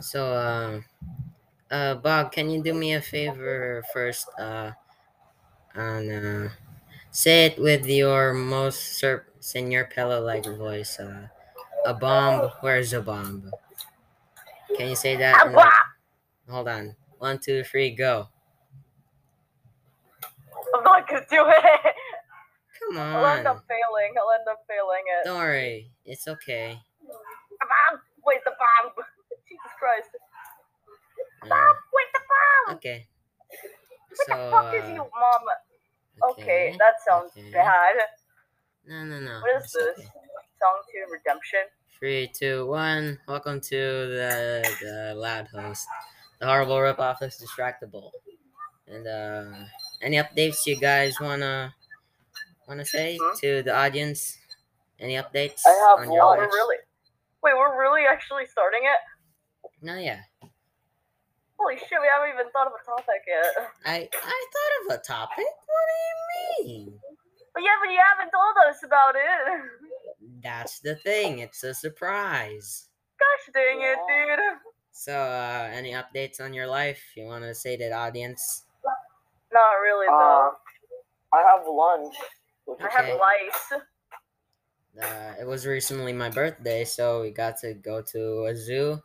So, uh, uh, Bob, can you do me a favor first? Uh, and uh, say it with your most ser- senior pillow-like voice. Uh, a bomb. Where's a bomb? Can you say that? in Hold on. One, two, three, go. I'm not gonna do it. Come on. I'll end up failing. I'll end up failing it. Don't worry. It's okay. The bomb. Wait, the bomb. Christ. Uh, Bomb. Wait, the bomb. okay. What So, the fuck is you, uh, mom? Okay, that sounds okay. bad. No, no, no. What is this? okay. Song to redemption. Three, two, one. Welcome to the the loud host, the horrible ripoff is distractible. And uh, any updates you guys wanna wanna say Hmm? to the audience? Any updates I have on your one. we're really. Wait, we're really actually starting it? No, yeah. Holy shit, we haven't even thought of a topic yet. I I thought of a topic. What do you mean? But yeah, but you haven't told us about it. That's the thing. It's a surprise. Gosh dang it, dude. So, uh, any updates on your life you wanna say to the audience? Not really Uh, though. I have lunch. which I have lice. Uh, it was recently my birthday, so we got to go to a zoo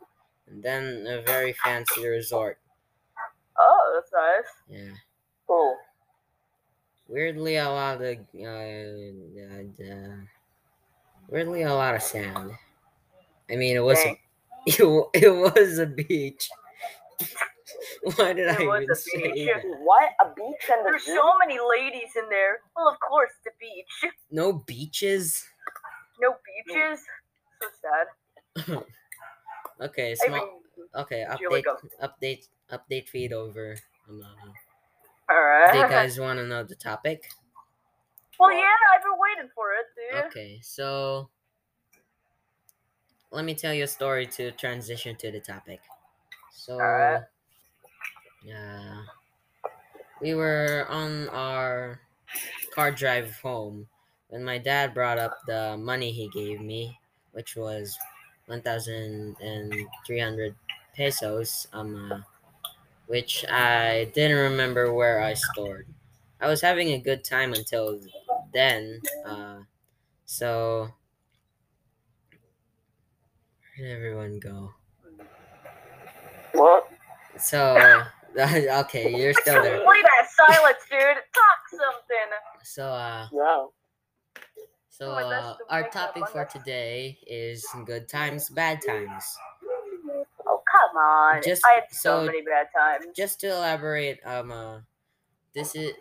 and then a very fancy resort. Oh, that's nice. Yeah. cool. Weirdly, a lot of uh, uh, uh, weirdly a lot of sand. I mean, it was Dang. it, it was a beach. Why did It I was even a say beach. that? What? A beach and a There's zoo? so many ladies in there. Well, of course, the beach. No beaches. No beaches. So sad. okay, I small. mean, Okay, update, update, update feed over. Um, uh, alright. do you guys want to know the topic? well, yeah, I've been waiting for it, dude. Okay, so let me tell you a story to transition to the topic. So, Alright. yeah, we were on our car drive home when my dad brought up the money he gave me, which was one thousand and three hundred pesos. Um, uh, which I didn't remember where I stored. I was having a good time until then. Uh, so where did everyone go? What? So okay, you're still there. Play that silence, dude. Talk something. So uh, Yeah. So uh, our topic for today is good times, bad times. Oh, come on. Just- I had so, so- many bad times. Just to elaborate, um, uh, this is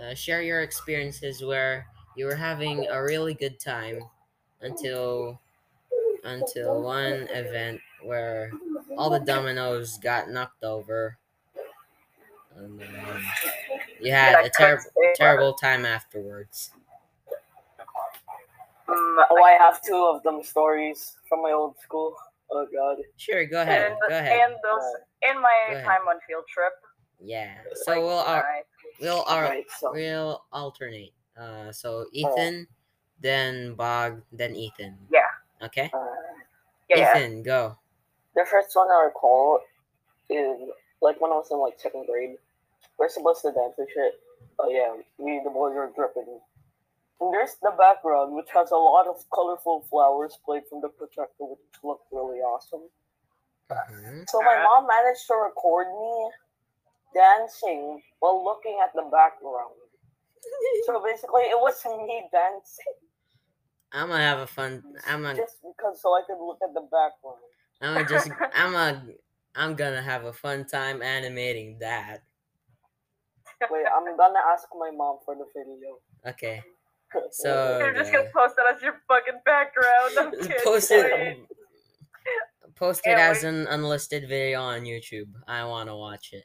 uh, share your experiences where you were having a really good time until until one event where all the dominoes got knocked over. And um, you had a terrible terrible time afterwards. Mm, Oh, I have two of them stories from my old school. Oh god. Sure, go ahead. and, Go ahead. and those in my time on field trip. Yeah. So Like, we'll uh, alright. we'll uh, Alright, so we'll alternate. Uh, so Ethan, then Bog, then Ethan. Yeah. Okay. uh, Yeah, yeah. Ethan, go. the first one I recall is like when I was in like second grade. We're supposed to dance and shit. Oh yeah, we the boys are dripping. And there's the background, which has a lot of colorful flowers played from the projector, which looked really awesome. Mhm. So my mom managed to record me dancing while looking at the background. So basically, it was me dancing I'm gonna have a fun. I'm gonna. just because so I could look at the background. I'm gonna just. I'm a. I'm gonna have a fun time animating that. Wait, I'm gonna ask my mom for the video. Okay. So You're just the- gonna post that as your fucking background. I'm post it. Post it as an unlisted video on YouTube. I want to watch it.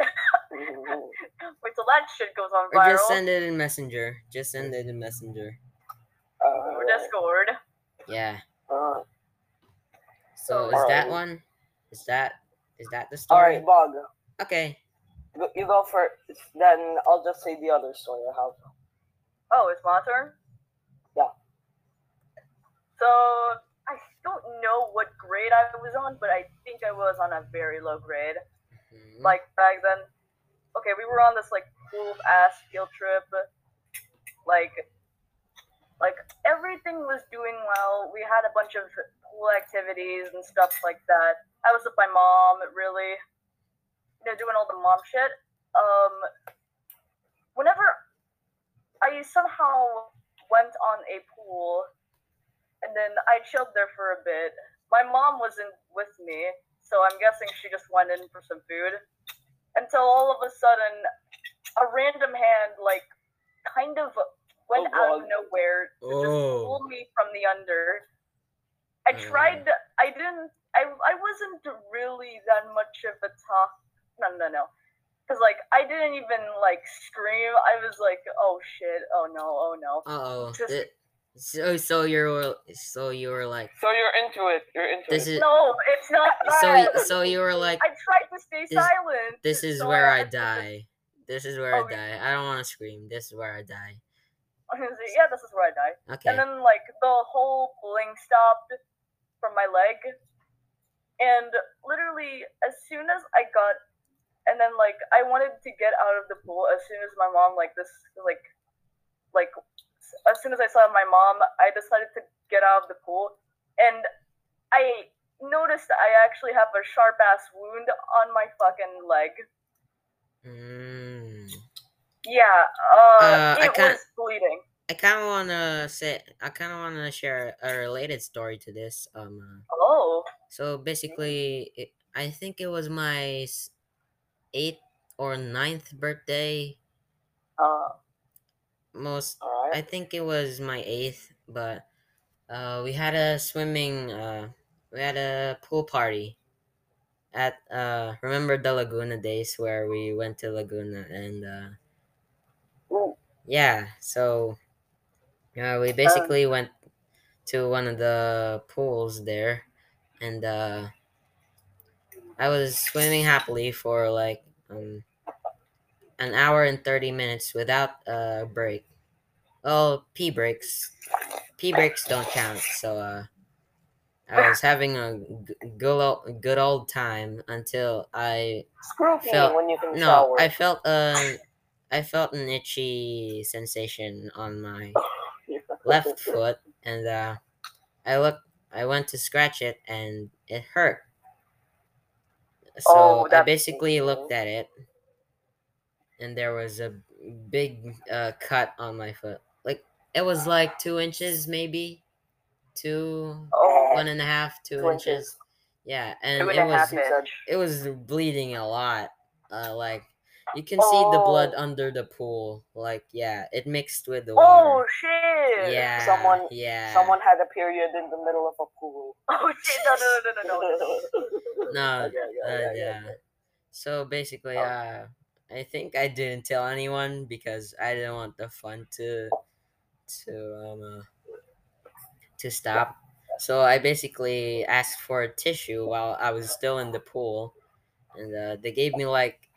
Wait till that shit goes on viral. Or just send it in Messenger. Just send it in Messenger. uh, or Discord. Yeah. uh, So is Alright. that one? Is that is that the story? right, Bog, Okay. you go first. Then I'll just say the other story I have. Oh, it's my turn? Yeah. So, I don't know what grade I was on, but I think I was on a very low grade. Mhm. Like back then, okay, we were on this like cool ass field trip. Like, like everything was doing well. We had a bunch of cool activities and stuff like that. I was with my mom, really, you know, doing all the mom shit. Um, whenever I somehow went on a pool, and then I chilled there for a bit. My mom wasn't with me, so I'm guessing she just went in for some food. Until all of a sudden, a random hand, like, kind of went Oh, out of nowhere to just Oh. pull me from the under. I Uh. tried. I didn't. I I wasn't really that much of a talk. No, no, no. Because like I didn't even like scream. I was like, oh shit, oh no, oh no. Uh-oh. Just- So so you're so you were like So you're into it. You're into this it. is No, it's not so that. y- so you were like I tried to stay This- silent. this is so where I had to- die. This is where I oh, die. I don't want to scream. This is where I die. yeah, this is where I die. Okay. And then like the whole pulling stopped from my leg, and literally as soon as I got, and then like I wanted to get out of the pool as soon as my mom like this like, like as soon as I saw my mom, I decided to get out of the pool, and I noticed I actually have a sharp ass wound on my fucking leg. Mm. Yeah, uh, Uh, I it can't- was bleeding. I kind of want to say I kind of want to share a related story to this. Um uh, Oh, so basically it, I think it was my 8th or ninth birthday. uh, Most All I think it was my eighth, but uh, we had a swimming. Uh, we had a pool party at uh, remember the Laguna days where we went to Laguna and uh, yeah, so uh, we basically went to one of the pools there, and uh, I was swimming happily for like um, an hour and thirty minutes without a break. Oh, pee breaks. Pee breaks don't count. So uh, I was having a good old, good old time until I Screw Felt- when you can no, shower. I felt a I felt an itchy sensation on my left foot, and uh, I looked. I went to scratch it, and it hurt. So Oh, I basically makes looked at it, and there was a big uh, cut on my foot. Like it was like two inches, maybe two, oh, one and a half, two, Two inches. inches. Yeah, and it was half You said- inch. it was bleeding a lot. Uh, like you can see the blood Oh. under the pool. Like yeah, it mixed with the water. Oh shit! Yeah, Someone- yeah. Someone had a period in the middle of a pool. Oh shit! No, no, no, no, no, no. No, Okay, yeah, uh, yeah, yeah. yeah. So basically, Oh. uh, I think I didn't tell anyone because I didn't want the fun to to um uh, to stop. So I basically asked for a tissue while I was still in the pool, and uh, they gave me like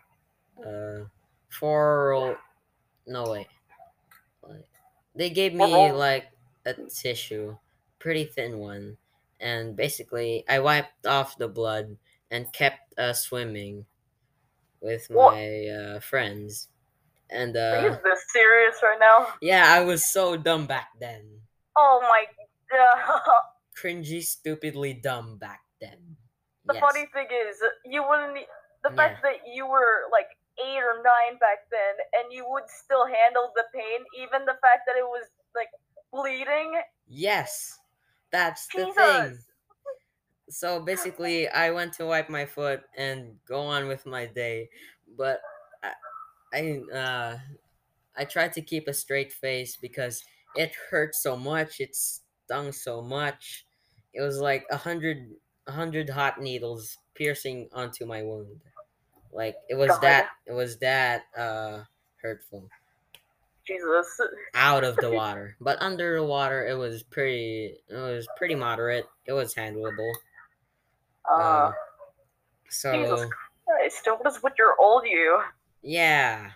uh four no wait like they gave me Uh-oh. like a tissue pretty thin one and basically i wiped off the blood and kept uh, swimming with my uh, friends and uh this serious right now? yeah i was so dumb back then Oh my god. cringy stupidly dumb back then The Yes. funny thing is, you wouldn't. The fact that you were like eight or nine back then, and you would still handle the pain, even the fact that it was like bleeding. yes. That's the thing. So basically i went to wipe my foot and go on with my day but i i uh i tried to keep a straight face because it hurt so much. It stung so much. It was like a hundred a hundred hot needles piercing onto my wound like it was God. that it was that uh hurtful Jesus. out of the water but under the water it was pretty it was pretty moderate it was handleable Uh, uh, so Jesus Christ, what is with your old you? yeah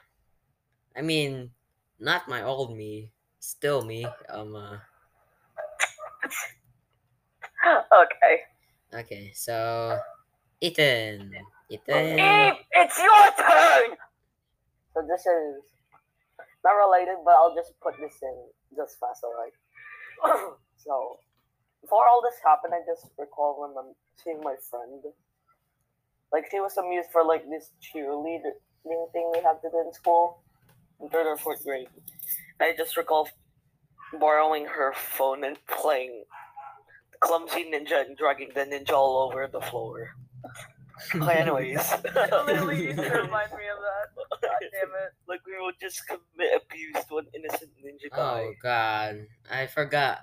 i mean not my old me still me um uh Okay. Okay, so Ethan. Ethan. Eve, it's your turn. So this is not related, but I'll just put this in just fast, alright? so before all this happened, I just recall when I'm seeing my friend. Like she was amused for like this cheerleading thing we had to do in school in third or fourth grade. I just recall borrowing her phone and playing clumsy ninja and dragging the ninja all over the floor. Okay, anyways. Literally used to remind me of that. God damn it. like we will just commit abuse to an innocent ninja guy. Oh God, I forgot.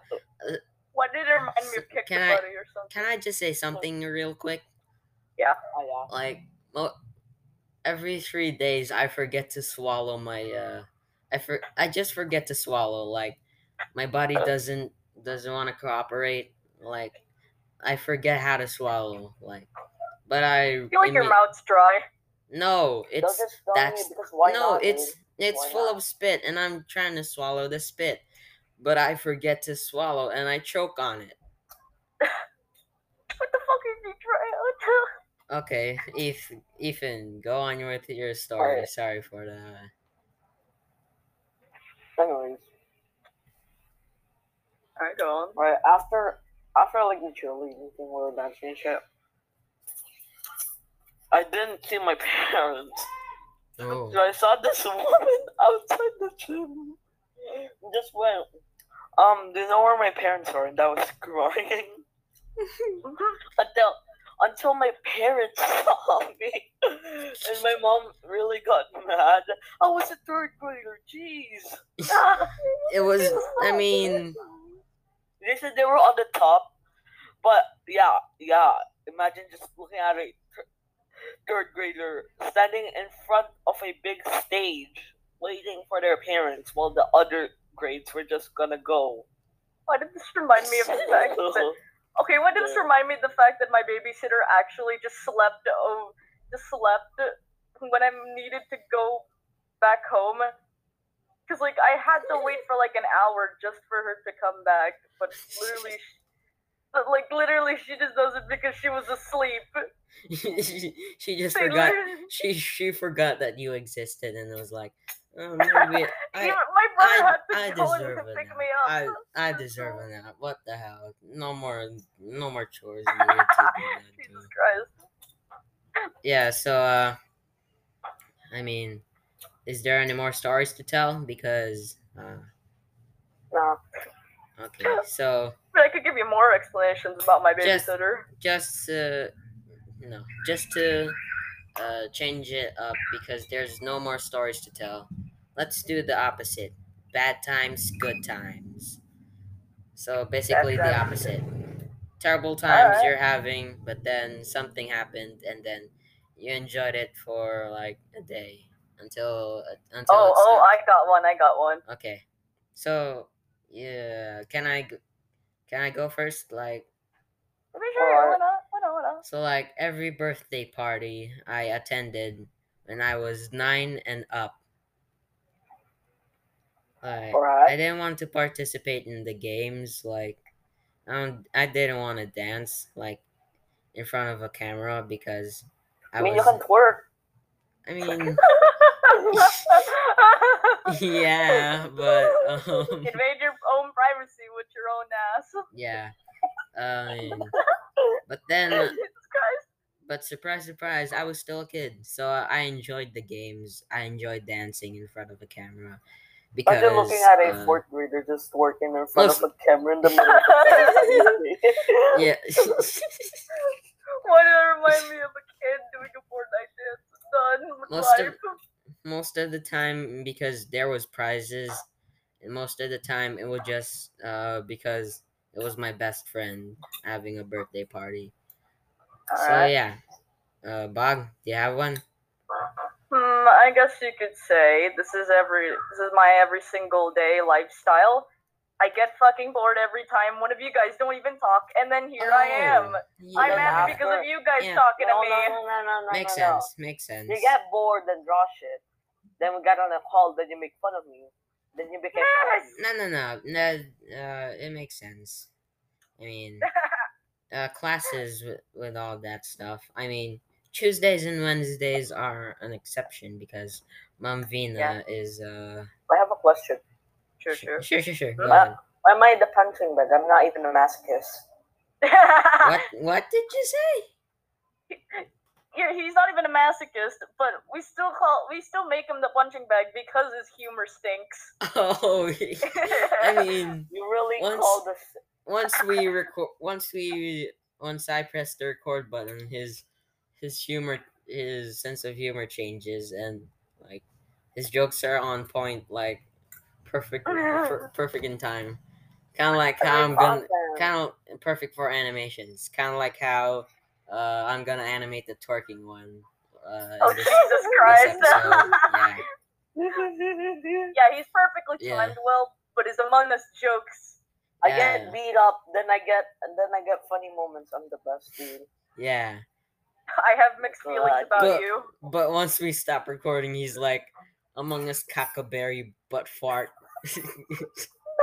What did it remind me of kick Can the I- or something? Can I just say something real quick? Oh yeah. Like, well, every three days I forget to swallow my. uh I for I just forget to swallow. Like, my body doesn't doesn't want to cooperate. Like, I forget how to swallow. Like, but I. I feel like your imme- mouth's dry. No, it's just tell me that's no, not, it's dude? it's Why full not? of spit, and I'm trying to swallow the spit, but I forget to swallow, and I choke on it. What the fuck is he trying to Okay, Ethan, Ethan, go on with your story. Alright. Sorry for that. Uh, Anyways, Alright, go on. right after after like the cheerleading thing, we were dancing and shit. I didn't see my parents. Oh, So I saw this woman outside the gym. Just went, um, do you know where my parents are? And I was crying until until my parents saw me, and my mom really got mad. I was a third grader. Jeez. it was. I mean, They said they were on the top, but yeah, yeah. Imagine just looking at th- third grader standing in front of a big stage, waiting for their parents, while the other grades were just gonna go. Why did this remind me of the fact that Okay, what did this remind me of the fact that my babysitter actually just slept oh just slept when I needed to go back home? Cause like I had to wait for like an hour just for her to come back, but literally, she, but like literally, she just does it because she was asleep. she, she just They forgot. literally- She she forgot that you existed, and it was like, oh, maybe I. Even my brother I, had to I deserve to a pick me up. I I deserve a nap. What the hell? No more no more chores. Jesus. Christ. yeah. So uh, I mean, is there any more stories to tell? Because uh, Nah. okay. So I could give you more explanations about my Just- babysitter. just uh, no, just to uh change it up because there's no more stories to tell. Let's do the opposite. Bad times, good times. So basically the right. opposite. Terrible times Alright. you're having, but then something happened and then you enjoyed it for like a day until until Oh, oh. I got one. I got one. Okay. So, yeah, can I can I go first like Okay, sure. Alright. Why not? Why not? Why not? So like every birthday party I attended when I was nine and up. Like I didn't want to participate in the games. Like I don't, I didn't want to dance like in front of a camera because I I mean, you was. can twerk. I mean, yeah, but um, Invade your own privacy with your own ass. yeah. Um, but then But surprise, surprise, I was still a kid, so I enjoyed the games. I enjoyed dancing in front of a camera because Imagine looking at a uh, fourth grader just working in front most- of a camera in the middle yeah, Why did it remind me of a kid doing a Fortnite dance? Done with Most of- life. Most of the time because there was prizes, and most of the time it was just uh because it was my best friend having a birthday party. So Alright. yeah, uh, Bog, do you have one? Hmm, I guess you could say this is every this is my every single day lifestyle. I get fucking bored every time one of you guys don't even talk, and then here I am. Oh, I'm yeah. happy because of you guys Yeah. talking no, to me. no, no, no, no, no, Makes no, no. sense. Makes sense. You get bored and draw shit. Then we got on a call. Then you make fun of me. Then you became Yes. No, no, no, no. Uh, it makes sense. I mean, uh, classes with, with all that stuff. I mean, Tuesdays and Wednesdays are an exception because Mom Vina Yeah. is uh. I have a question. Sure, sure. Sure, sure, sure. Go Uh, ahead. Why am I the punching bag? I'm not even a masochist. What? What did you say? yeah, he's not even a masochist, but we still call we still make him the punching bag because his humor stinks. Oh, I mean, You really Once- called this. once we record, once we, once I press the record button, his, his humor, his sense of humor changes, and like, his jokes are on point, like, perfect, per- perfect in time. Kind of like how I'm gonna, kind of perfect for animations. Kind of like how, uh, I'm gonna animate the twerking one. Uh, Oh this- Jesus Christ! Yeah. yeah, he's perfectly Yeah. timed well, but his Among Us jokes. I Yeah. get beat up, then I get, and then I get funny moments. I'm the best dude. Yeah. I have mixed feelings God. about But- you. But once we stop recording, he's like, Among Us cackleberry butt fart.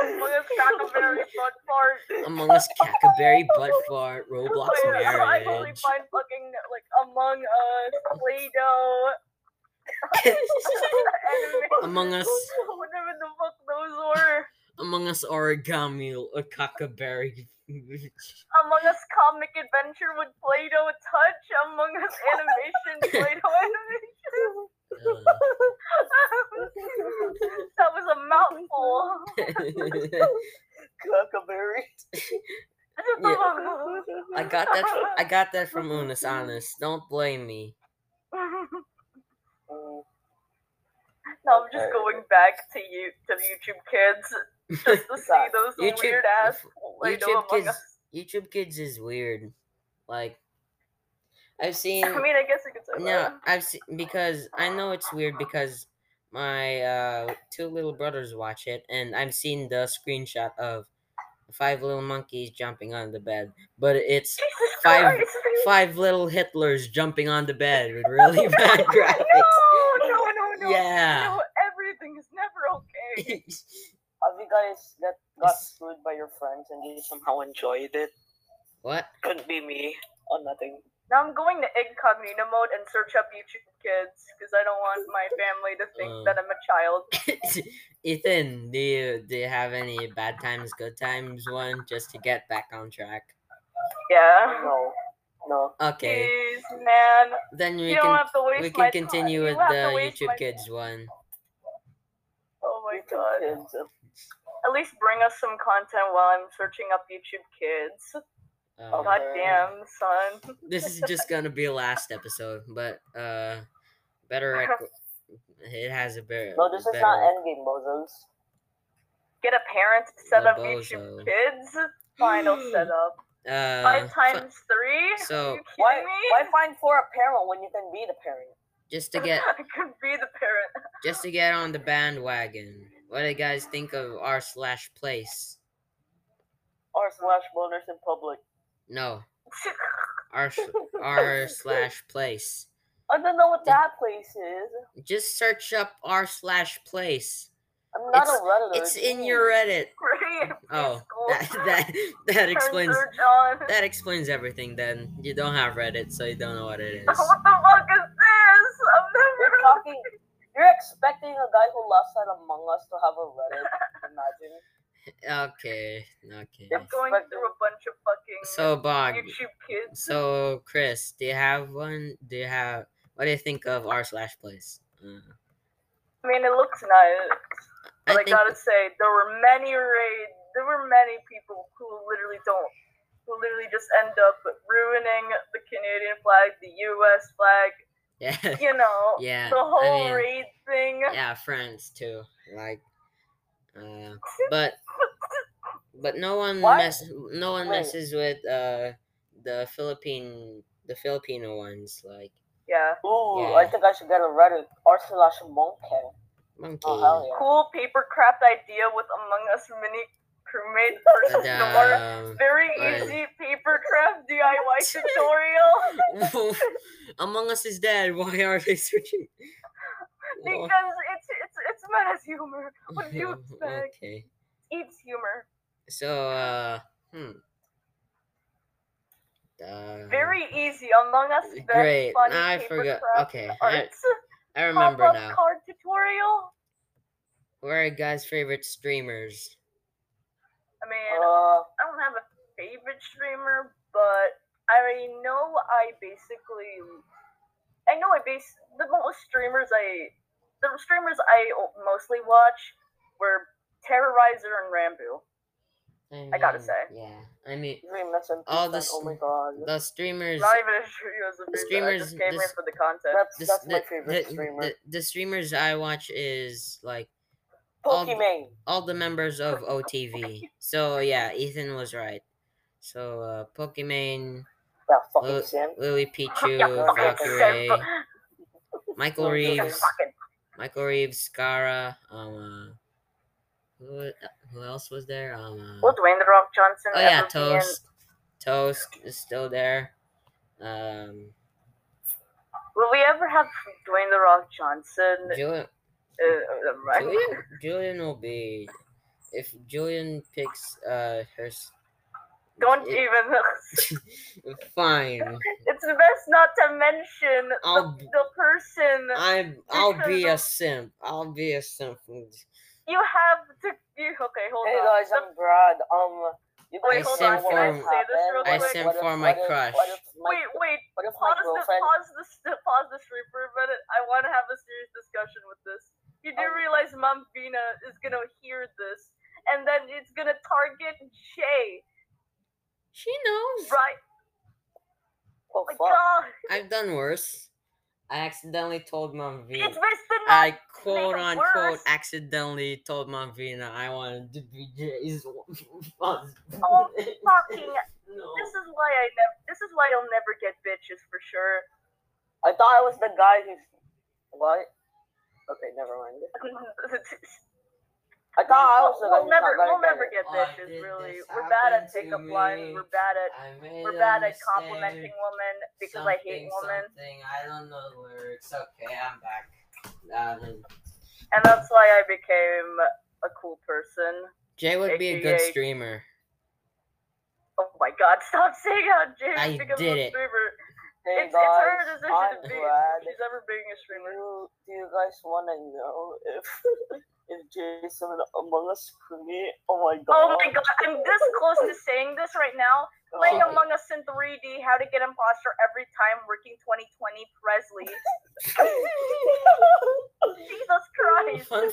Among Us Cackleberry butt fart. Among Us cackleberry butt fart. Roblox oh, Wait, I actually marriage. find fucking like Among Us, Play-Doh, anime- Among Us, whatever the fuck those were. Among Us origami, a cackleberry. Among Us comic adventure with Play-Doh touch. Among Us animation, Play-Doh animation. That was a mouthful. Cuckaberry. I got that. From, I got that from Unis. Honest, don't blame me. No, I'm just going back to you to YouTube Kids just to see those YouTube- weird ass YouTube Kids. Us. YouTube Kids is weird. Like, I've seen. I mean, I guess you could say No, that. I've seen because I know it's weird because my uh, two little brothers watch it, and I've seen the screenshot of five little monkeys jumping on the bed, but it's Jesus five- Christ. five little Hitlers jumping on the bed with really bad graphics. No, no, no, no. Yeah. No, everything is never okay. Have you guys get got screwed by your friends and you somehow enjoyed it? what? Couldn't be me. Oh, nothing. Now I'm going to incognito mode and search up YouTube Kids because I don't want my family to think Uh. that I'm a child. Ethan, do you do you have any bad times, good times one just to get back on track? Yeah. No. No. Okay, Jeez, man. then we you don't can have to waste we can continue time. with You the YouTube my- Kids one. Oh my god. At least bring us some content while I'm searching up YouTube Kids. Um, God damn, son. this is just gonna be a last episode, but uh, better rec- it has a better. No, this is not rec- Endgame, bozos. Get a parent to set up bozo. YouTube Kids. Final setup. Uh, Five fu- times three? so- Are you kidding Why, me? why find for a parent when you can be the parent? just to get I could be the parent. just to get on the bandwagon. What do you guys think of r slash place? R slash boners in public. No, r r slash place. I don't know what that place is. Just search up r slash place. I'm not It's- a redditor. It's in your Reddit. Oh, that that that explains that explains everything. Then you don't have Reddit, so you don't know what it is. what the fuck is this? I'm You're talking. You're expecting a guy who lost that Among Us to have a Reddit. Imagine. Okay, okay. I'm going through a bunch of fucking So Bog, YouTube Kids. so Chris, do you have one? Do you have? What do you think of r slash place? Uh, I mean, it looks nice. I But I, think gotta say, there were many raids. There were many people who literally don't, who literally just end up ruining the Canadian flag, the U.S. flag. yeah, You know, yeah. the whole I mean, raid thing. yeah, France too. Like, uh, but but no one What? mess. No one Wait. messes with uh the Philippine the Filipino ones like Yeah. Ooh, Yeah. I think I should get a Reddit. R slash monkey. monkey. Oh yeah. Cool paper craft idea with Among Us mini crewmate versus And, Nora. um, Very right. easy paper craft DIY tutorial. Among Us is dead. Why are they searching? Because it's it's it's meant as humor. What do you expect? okay. Eats humor. So, uh, hmm. Uh, Very easy. Among Us. Best Great. Funny I paper forgot. Okay, I, I remember pop-up now. card tutorial. Who are you guys' favorite streamers? I mean, Uh, I don't have a favorite streamer, but I know I basically, I know I base the most streamers I, the streamers I o- mostly watch were Terrorizer and Rambo. I gotta say. Yeah. I mean, Dream All the Oh my god. the streamers. Not even sure he a favorite. I streamers- just came this- in for the content. That's the, that's the, my favorite the, streamer. the, the streamers I watch is like all- all the members of OTV. So yeah, Ethan was right. So uh, Pokimane, That fucking Lil- simp. Lily Yeah, Pichu, fucking Valkyrae. Michael Reeves, Fucking- Michael Reeves, Scarra, um, uh, who, who else was there? Um, uh, Will Dwayne the Rock Johnson oh yeah, Toast. Toast is still there. Um, Will we ever have Dwayne the Rock Johnson? Julian, Uh, uh, right? Julian, Julian will be if Julian picks uh her. S- Don't it- even. Fine, It's best not to mention the, I'll- the person. I'm. I'll be a simp. I'll be a simp. You have to. You, okay, hold Hey on. Hey guys, The- I'm Brad. Um, you Wait, guys hold know on, what can I has say this real happened? I quick? simp What if- for my crush. My, wait, wait. what if my Pause the girlfriend? pause the st- pause the stream for a minute. I want to have a serious discussion with this. You do Um, realize Mom Vina is gonna hear this, and then it's gonna target Jay, She knows. right? Oh My fuck! God, I've done worse. I accidentally told Mom Vina. it's best to not. I quote unquote accidentally told Mom Vina I wanted to be Jay's husband. Oh, fucking no. This is why I never. This is why I'll never get bitches for sure. I thought I was the guy who's what? Okay, never mind. I thought I was the guy we'll never, we'll never get this. get Why bitches. did Really, we're bad at pickup lines. We're bad at we're bad at complimenting women because I hate Something, women, I don't know the lyrics. Okay, I'm back. Um, and that's why I became a cool person. Jay would be a good streamer. Oh my God! Stop saying how Jay I becomes did a it. streamer. Hey it's, it's her decision I'm to be. Brad. She's ever being a Do streamer. you, do you guys want to know if if Jason Among Us could oh be? Oh my god! Oh my God! I'm this close to saying this right now. Playing Oh. Among Us in 3D, how to get imposter every time, working 2020, Presley. Jesus Christ! Fun,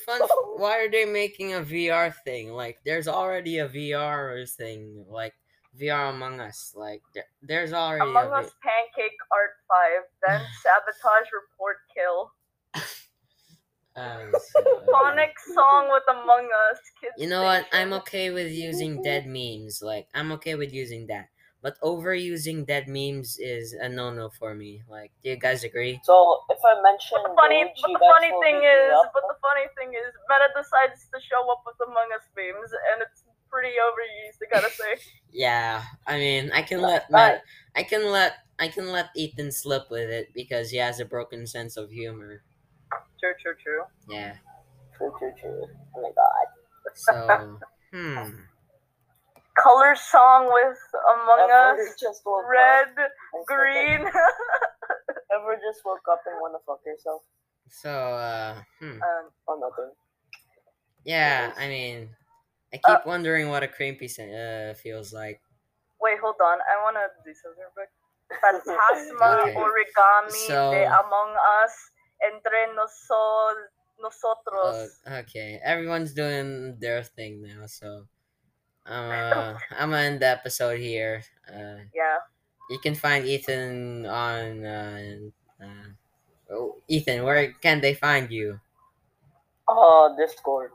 fun. Why are they making a VR thing? Like, there's already a VR thing. Like VR Among Us. Like, there, there's already Among a. Us Pancake Art 5, then Sabotage Report Kill. Vi- um, so, uh, song with Among Us. Kids You know what? I'm okay with using dead memes. Like, I'm okay with using that. But overusing dead memes is a no-no for me. Like, do you guys agree? So if I mention But the funny, Luigi, but the funny thing is, but the funny thing is, Meta decides to show up with Among Us memes, and it's pretty overused. I gotta say. Yeah, I mean, I can let Right. Matt, I can let I can let Ethan slip with it because he has a broken sense of humor. True, true, true. Yeah. True, true, true. Oh my god. So, hmm. Color song with Among Ever Us. just woke Red, and green. Ever just woke up and wanna fuck yourself? So, uh, hmm. um, Oh nothing. Yeah, I mean, I keep wondering what a creepy sen- uh feels like. wait, hold on. I wanna do something real quick. Fantasma Okay. origami So- de Among Us entre nosol- nosotros. Uh, okay, everyone's doing their thing now, so I'm uh, I'm gonna end the episode here. Uh, yeah. you can find Ethan on uh, uh oh, Ethan, where can they find you? Oh, Discord.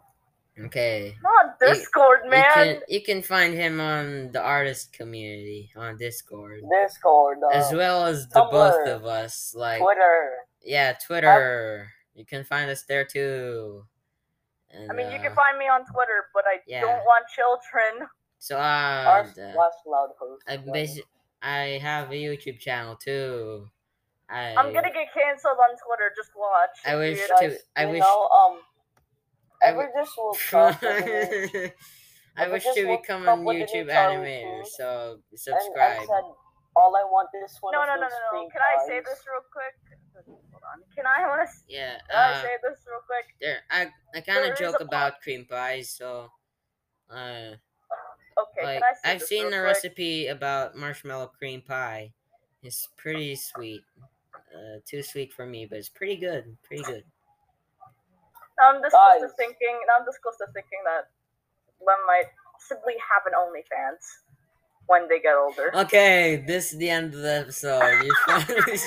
Okay. Not Discord, You man. can you can find him on the artist community on Discord. Discord. Uh, As well as the both of us. Like Twitter. yeah, Twitter. You can find us there too. And, I mean, you can uh, find me on Twitter, but I yeah. don't want children. so uh, uh last loud host. I basi- I have a YouTube channel too. I I'm gonna get canceled on Twitter. Just watch. I wish dude. to- Guys, I wish- know, um, I ever just woke up I I wish to become a with a new YouTube animator, Puth, so And I subscribe. said, all I want is one No, of no, no, no, no. Can I say this real quick? Hold on. Can I want to? Yeah, Can I uh, say this real quick? there. I I kind of joke a about cream pies, so uh, Okay. like can I say I've this seen real the quick? recipe about marshmallow cream pie. It's pretty sweet. Uh, too sweet for me, but it's pretty good. Pretty good. I'm just close to thinking. I'm just close to thinking that Lem might possibly have an OnlyFans when they get older. Okay, this is the end of the episode. You finally,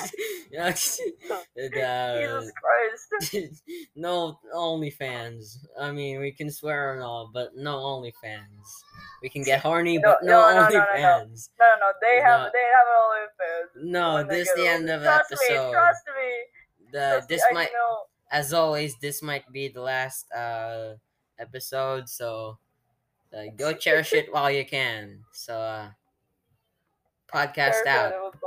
Jesus Christ. no OnlyFans. I mean, we can swear and all, but no OnlyFans. We can get horny, No, but no, no, no, no, no, no. OnlyFans. No, no, no. They have they have an OnlyFans. No, this is the end older. of the episode. Me, trust me. The Trust this me, I might, know. As always, this might be the last uh episode. So, uh, go cherish it while you can. So, uh, podcast out. it was the